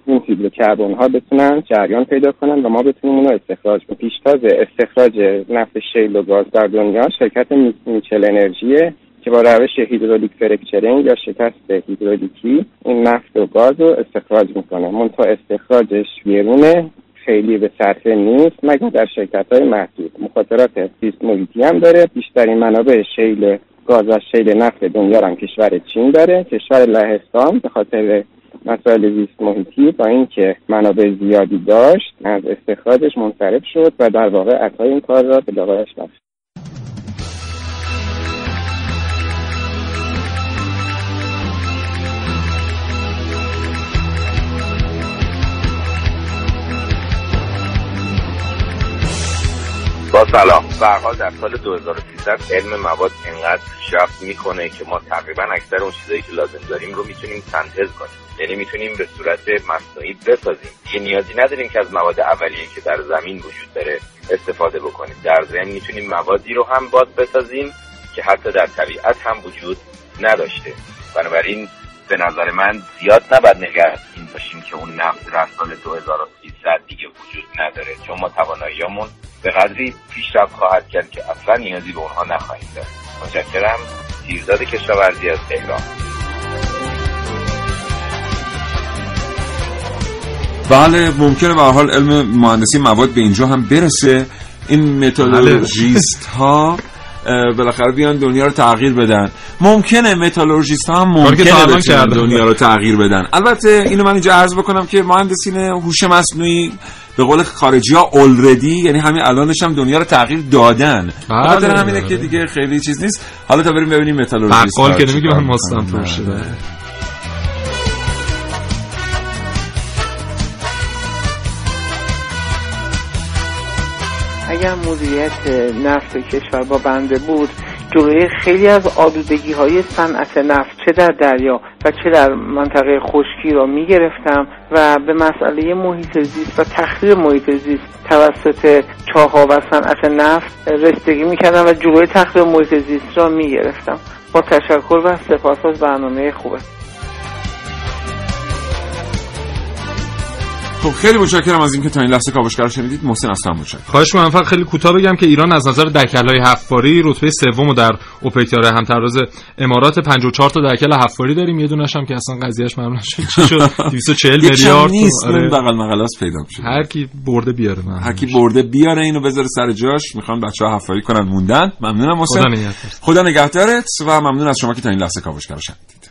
این هیدروکربن ها بتونن جریان پیدا کنن و ما بتونیم اونو استخراج کنیم. پیشتاز استخراج نفت شیل و گاز در دنیا شرکت Mitchell Energy ه که با روش hydraulic fracturing یا شکست هیدرولیکی این نفت و گاز رو استخراج می‌کنه. منتها استخراجش بیرونه خیلی به صرفه نیست مگر در شرکت های محدود. مخاطرات زیست محیطی هم داره. بیشترین منابع shale گاز و shale نفت دنیا هم کشور چین داره. کشور لهستان به خاطر مسائل زیست محیطی با اینکه منابع زیادی داشت از استخراجش منصرف شد و در واقع عطای این کار را به لقایش با سلام. برها در سال 2300 علم مواد انقدر پیشرفت می‌کنه که ما تقریبا اکثر اون چیزایی که لازم داریم رو می‌تونیم سنتز کنیم. یعنی می‌تونیم به صورت مصنوعی بسازیم. یه نیازی نداریم که از مواد اولیه که در زمین وجود داره استفاده بکنیم. در ضمن می‌تونیم موادی رو هم باز بسازیم که حتی در طبیعت هم وجود نداشته. بنابراین به نظر من زیاد نباید این باشیم که اون نفت در سال 2300 دیگه وجود نداره. چون ما تواناییامون به قدری پیشرفت خواهد کرد که اصلا نیازی به اونها نخواهیم داشت. متشکرم. تیرزاد کشاورزی از تهران. بله ممکنه به حال علم مهندسی مواد به اینجا هم برسه. این متالورژیست ها بالاخره بیان دنیا رو تغییر بدن. ممکنه متالورژیست ها هم ممکنه بتونن دنیا رو تغییر بدن. البته اینو من اینجا عرض بکنم که مهندسین هوش مصنوعی به قول خارجی ها اولردی یعنی همین الانش هم دنیا رو تغییر دادن. بله، خاطر همینه. که دیگه خیلی چیز نیست. حالا تا بریم ببینیم متالورژیست بقال که نمیگه من مستم اگر مدیریت نفت کشور با بنده بود جلوی خیلی از آلودگی های صنعت نفت چه در دریا و چه در منطقه خشکی را می گرفتم و به مسئله محیط زیست و تخریب محیط زیست توسط چاها و صنعت نفت رسیدگی می کردم و جلوی تخریب محیط زیست را می گرفتم با تشکر و سپاس از برنامه خوبه خب خیلی متشکرم از اینکه تا این لحظه کاوشگر شنیدید. محسن اصلا متشکرم خواهش می‌کنم. فقط خیلی کوتاه بگم که ایران از نظر دکل‌های هفت‌باری رتبه سوم رو در اوپک داره همتراز امارات 54 تا دکل هفت‌باری داریم. یه دونش هم که اصلا قضیهش معلوم نشد چی شد. (laughs) 240 یکم میلیارد نیست آره. بغل مقلاس پیدا میشه. هر کی برده بیاره من هر کی برده بیاره اینو بذاره سر جاش. می‌خوان بچه ها حفاری کنن موندن. ممنونم محسن. خدا نگهدار. خدا نگهدارت و ممنون از شما که تا این لحظه کاوشگر رو شنیدید.